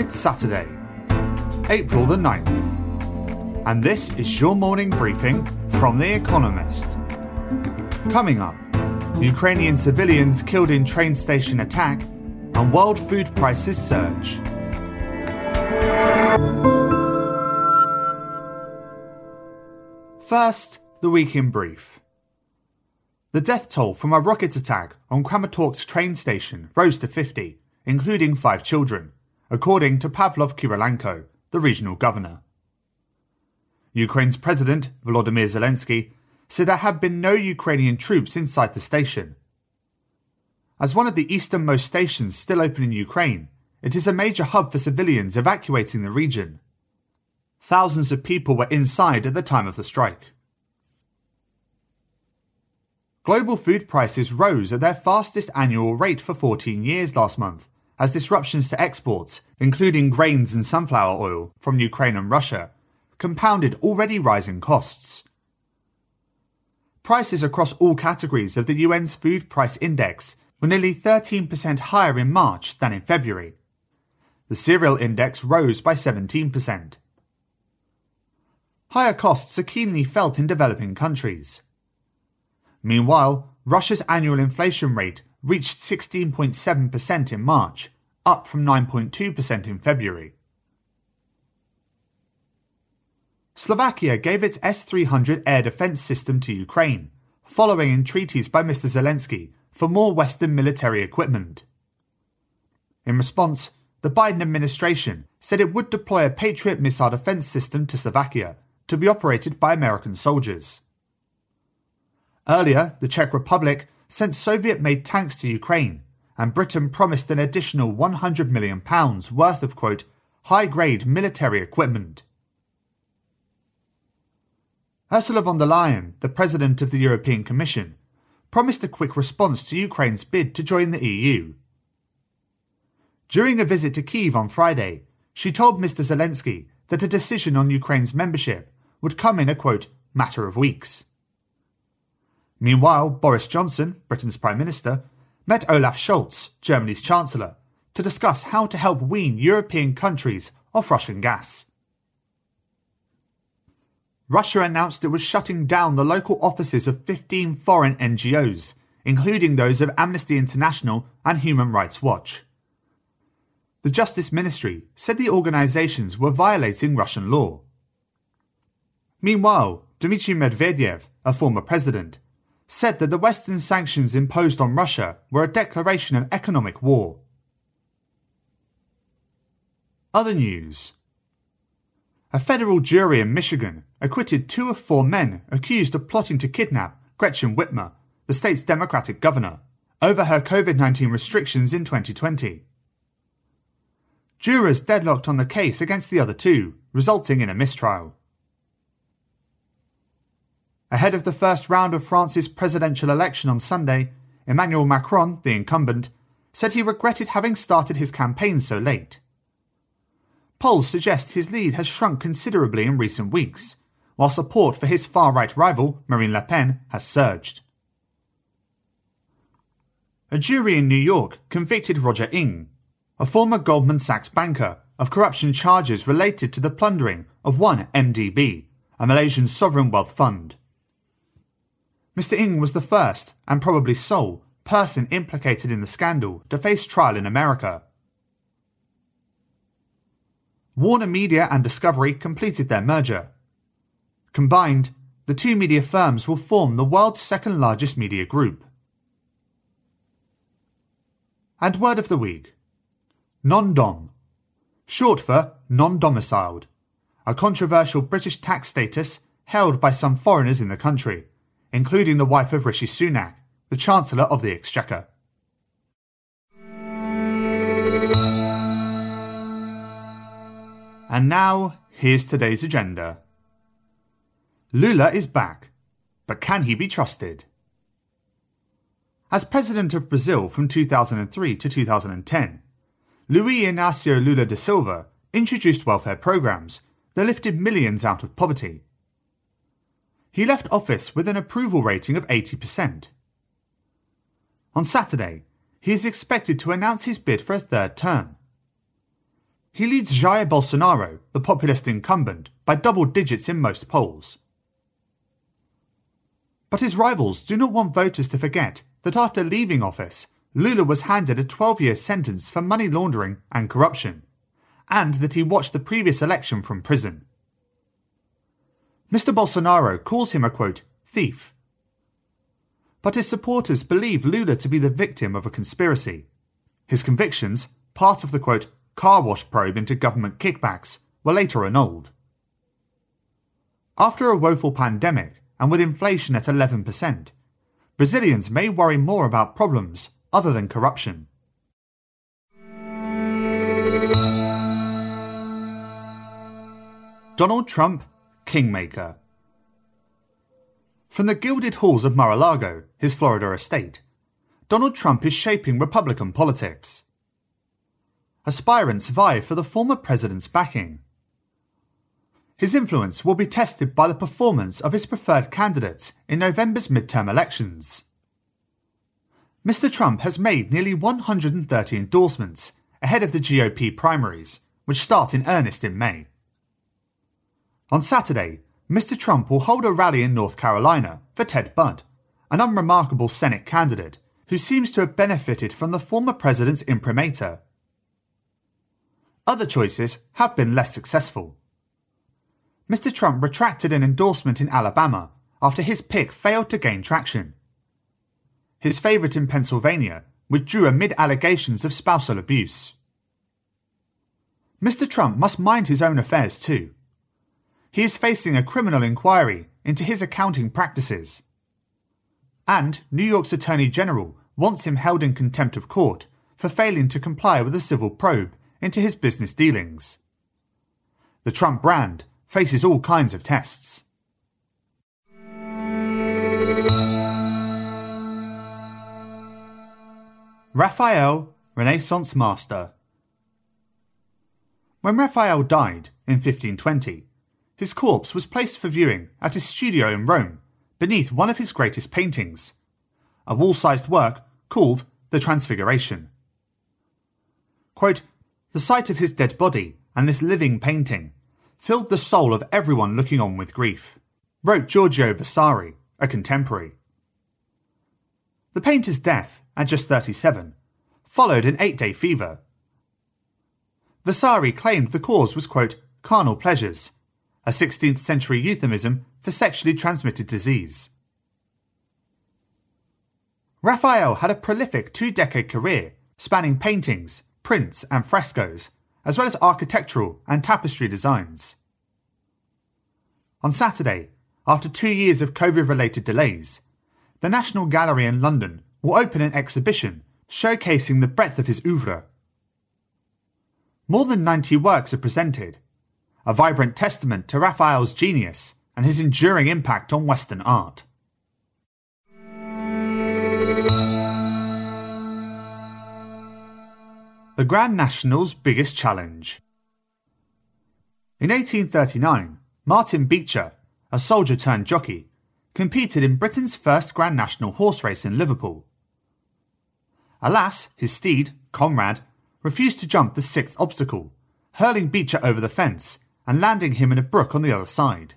It's Saturday, April the 9th, and this is your morning briefing from The Economist. Coming up, Ukrainian civilians killed in train station attack and world food prices surge. First, the week in brief. The death toll from a rocket attack on Kramatorsk train station rose to 50, including five children, according to Pavlo Kyrylenko, the regional governor. Ukraine's president, Volodymyr Zelensky, said there had been no Ukrainian troops inside the station. As one of the easternmost stations still open in Ukraine, it is a major hub for civilians evacuating the region. Thousands of people were inside at the time of the strike. Global food prices rose at their fastest annual rate for 14 years last month, as disruptions to exports, including grains and sunflower oil from Ukraine and Russia, compounded already rising costs. Prices across all categories of the UN's Food Price Index were nearly 13% higher in March than in February. The cereal index rose by 17%. Higher costs are keenly felt in developing countries. Meanwhile, Russia's annual inflation rate reached 16.7% in March, up from 9.2% in February. Slovakia gave its S 300 air defense system to Ukraine, following entreaties by Mr. Zelensky for more Western military equipment. In response, the Biden administration said it would deploy a Patriot missile defense system to Slovakia to be operated by American soldiers. Earlier, the Czech Republic sent Soviet made tanks to Ukraine, and Britain promised an additional £100 million worth of, quote, high grade military equipment. Ursula von der Leyen, the President of the European Commission, promised a quick response to Ukraine's bid to join the EU. During a visit to Kiev on Friday, she told Mr. Zelensky that a decision on Ukraine's membership would come in a quote, matter of weeks. Meanwhile, Boris Johnson, Britain's Prime Minister, met Olaf Scholz, Germany's Chancellor, to discuss how to help wean European countries off Russian gas. Russia announced it was shutting down the local offices of 15 foreign NGOs, including those of Amnesty International and Human Rights Watch. The Justice Ministry said the organizations were violating Russian law. Meanwhile, Dmitry Medvedev, a former president, said that the Western sanctions imposed on Russia were a declaration of economic war. Other news. A federal jury in Michigan acquitted two of four men accused of plotting to kidnap Gretchen Whitmer, the state's Democratic governor, over her COVID 19 restrictions in 2020. Jurors deadlocked on the case against the other two, resulting in a mistrial. Ahead of the first round of France's presidential election on Sunday, Emmanuel Macron, the incumbent, said he regretted having started his campaign so late. Polls suggest his lead has shrunk considerably in recent weeks, while support for his far right rival, Marine Le Pen, has surged. A jury in New York convicted Roger Ng, a former Goldman Sachs banker, of corruption charges related to the plundering of 1MDB, a Malaysian sovereign wealth fund. Mr. Ng was the first, and probably sole, person implicated in the scandal to face trial in America. Warner Media and Discovery completed their merger. Combined, the two media firms will form the world's second largest media group. And word of the week non dom, short for non domiciled, a controversial British tax status held by some foreigners in the country including the wife of Rishi Sunak, the Chancellor of the Exchequer. And now, here's today's agenda. Lula is back, but can he be trusted? As President of Brazil from 2003 to 2010, Luiz Inácio Lula da Silva introduced welfare programs that lifted millions out of poverty he left office with an approval rating of 80%. On Saturday, he is expected to announce his bid for a third term. he leads Jair Bolsonaro, the populist incumbent, by double digits in most polls. But his rivals do not want voters to forget that after leaving office, Lula was handed a 12 year sentence for money laundering and corruption, and that he watched the previous election from prison. Mr. Bolsonaro calls him a quote, thief. But his supporters believe Lula to be the victim of a conspiracy. His convictions, part of the quote, car wash probe into government kickbacks, were later annulled. After a woeful pandemic, and with inflation at 11%, Brazilians may worry more about problems other than corruption. Donald Trump, Kingmaker. From the gilded halls of Mar a Lago, his Florida estate, Donald Trump is shaping Republican politics. Aspirants vie for the former president's backing. His influence will be tested by the performance of his preferred candidates in November's midterm elections. Mr. Trump has made nearly 130 endorsements ahead of the GOP primaries, which start in earnest in May. On Saturday, Mr. Trump will hold a rally in North Carolina for Ted Budd, an unremarkable Senate candidate who seems to have benefited from the former president's imprimatur. Other choices have been less successful. Mr. Trump retracted an endorsement in Alabama after his pick failed to gain traction. His favourite in Pennsylvania withdrew amid allegations of spousal abuse. Mr. Trump must mind his own affairs too. He is facing a criminal inquiry into his accounting practices. And New York's Attorney General wants him held in contempt of court for failing to comply with a civil probe into his business dealings. The Trump brand faces all kinds of tests. Raphael, Renaissance master. When Raphael died in 1520, his corpse was placed for viewing at his studio in Rome beneath one of his greatest paintings, a wall sized work called The Transfiguration. Quote, the sight of his dead body and this living painting filled the soul of everyone looking on with grief, wrote Giorgio Vasari, a contemporary. The painter's death, at just 37, followed an eight day fever. Vasari claimed the cause was, quote, carnal pleasures a 16th century euphemism for sexually transmitted disease. Raphael had a prolific two decade career spanning paintings, prints, and frescoes, as well as architectural and tapestry designs. On Saturday, after two years of COVID related delays, the National Gallery in London will open an exhibition showcasing the breadth of his oeuvre. More than 90 works are presented, a vibrant testament to Raphael's genius and his enduring impact on Western art. The Grand National's biggest challenge. In 1839, Martin Beecher, a soldier turned jockey, competed in Britain's first Grand National horse race in Liverpool. Alas, his steed, Comrade, refused to jump the sixth obstacle, hurling Beecher over the fence and landing him in a brook on the other side.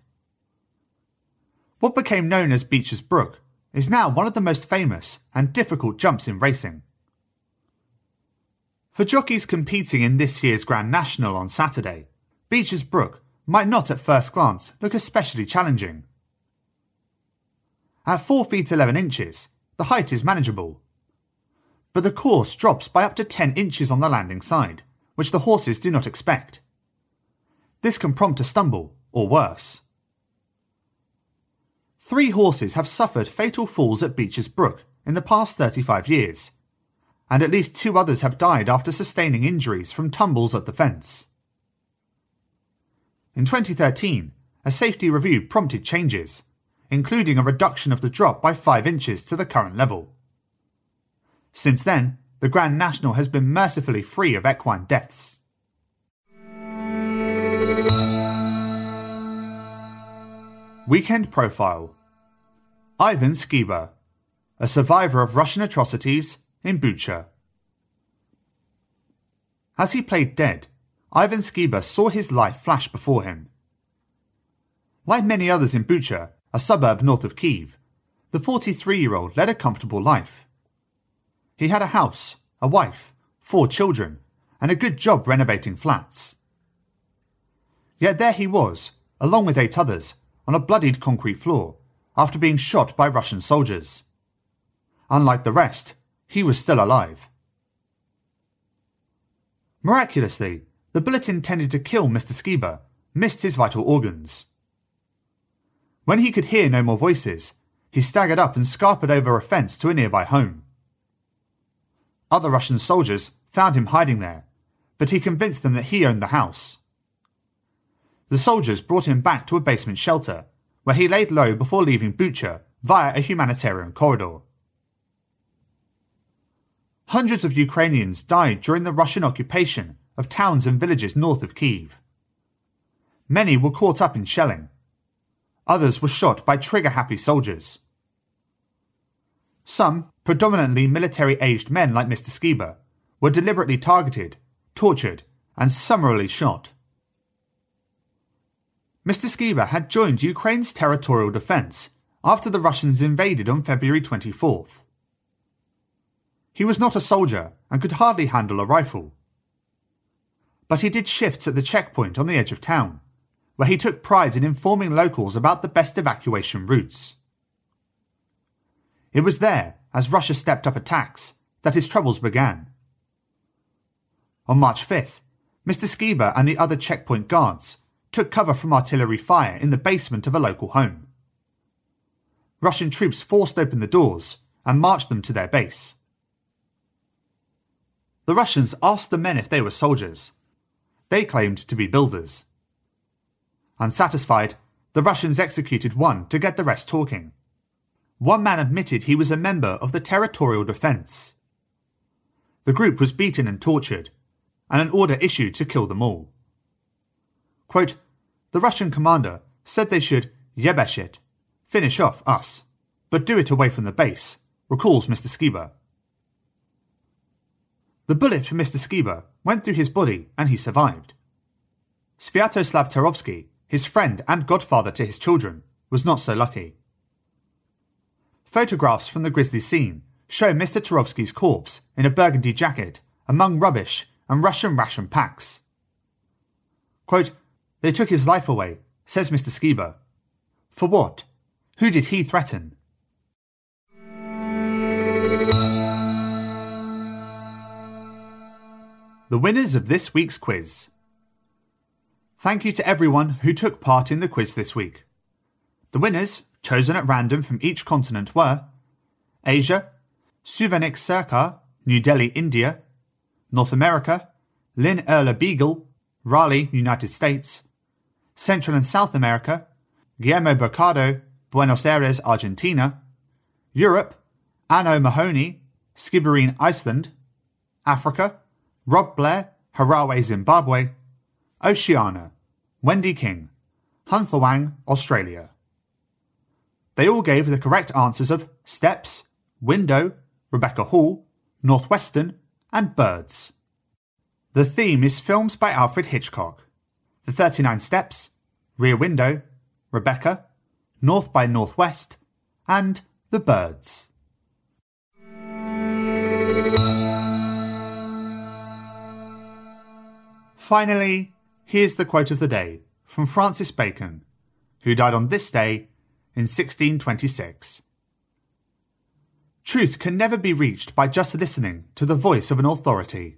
What became known as Beecher's Brook is now one of the most famous and difficult jumps in racing. For jockeys competing in this year's Grand National on Saturday, Beecher's Brook might not at first glance look especially challenging. At 4 feet 11 inches, the height is manageable. But the course drops by up to 10 inches on the landing side, which the horses do not expect. This can prompt a stumble, or worse. Three horses have suffered fatal falls at Beecher's Brook in the past 35 years, and at least two others have died after sustaining injuries from tumbles at the fence. In 2013, a safety review prompted changes, including a reduction of the drop by 5 inches to the current level. Since then, the Grand National has been mercifully free of equine deaths. Weekend Profile Ivan Skiba, a survivor of Russian atrocities in Bucha. As he played dead, Ivan Skiba saw his life flash before him. Like many others in Bucha, a suburb north of Kiev, the 43 year old led a comfortable life. He had a house, a wife, four children, and a good job renovating flats. Yet there he was, along with eight others, on a bloodied concrete floor, after being shot by Russian soldiers. Unlike the rest, he was still alive. Miraculously, the bullet intended to kill Mr. Skiba missed his vital organs. When he could hear no more voices, he staggered up and scarpered over a fence to a nearby home. Other Russian soldiers found him hiding there, but he convinced them that he owned the house. The soldiers brought him back to a basement shelter, where he laid low before leaving Bucha via a humanitarian corridor. Hundreds of Ukrainians died during the Russian occupation of towns and villages north of Kiev. Many were caught up in shelling. Others were shot by trigger happy soldiers. Some, predominantly military aged men like Mr. Skiba, were deliberately targeted, tortured, and summarily shot. Mr. Skiba had joined Ukraine's territorial defence after the Russians invaded on February 24th. He was not a soldier and could hardly handle a rifle. But he did shifts at the checkpoint on the edge of town, where he took pride in informing locals about the best evacuation routes. It was there, as Russia stepped up attacks, that his troubles began. On March 5th, Mr. Skiba and the other checkpoint guards took cover from artillery fire in the basement of a local home. Russian troops forced open the doors and marched them to their base. The Russians asked the men if they were soldiers. They claimed to be builders. Unsatisfied, the Russians executed one to get the rest talking. One man admitted he was a member of the Territorial Defence. The group was beaten and tortured, and an order issued to kill them all. Quote, the Russian commander said they should yebeshit, finish off us, but do it away from the base, recalls Mr. Skiba. The bullet from Mr. Skiba went through his body and he survived. Sviatoslav Turovsky, his friend and godfather to his children, was not so lucky. Photographs from the grisly scene show Mr. Turovsky's corpse in a burgundy jacket among rubbish and Russian ration packs. Quote, they took his life away, says Mr. Skiba. For what? Who did he threaten? The winners of this week's quiz. Thank you to everyone who took part in the quiz this week. The winners, chosen at random from each continent, were Asia, Suvanik Sarkar, New Delhi, India, North America, Lynn Erla Beagle, Raleigh, United States, Central and South America, Guillermo Bercado, Buenos Aires, Argentina, Europe, Anno Mahoney, Skibbereen, Ireland, Africa, Rob Blair, Harare, Zimbabwe, Oceania, Wendy King, Hunthawang, Australia. They all gave the correct answers of steps, window, Rebecca Hall, Northwestern, and birds. The theme is films by Alfred Hitchcock. The 39 Steps, Rear Window, Rebecca, North by Northwest, and The Birds. Finally, here's the quote of the day from Francis Bacon, who died on this day in 1626. Truth can never be reached by just listening to the voice of an authority.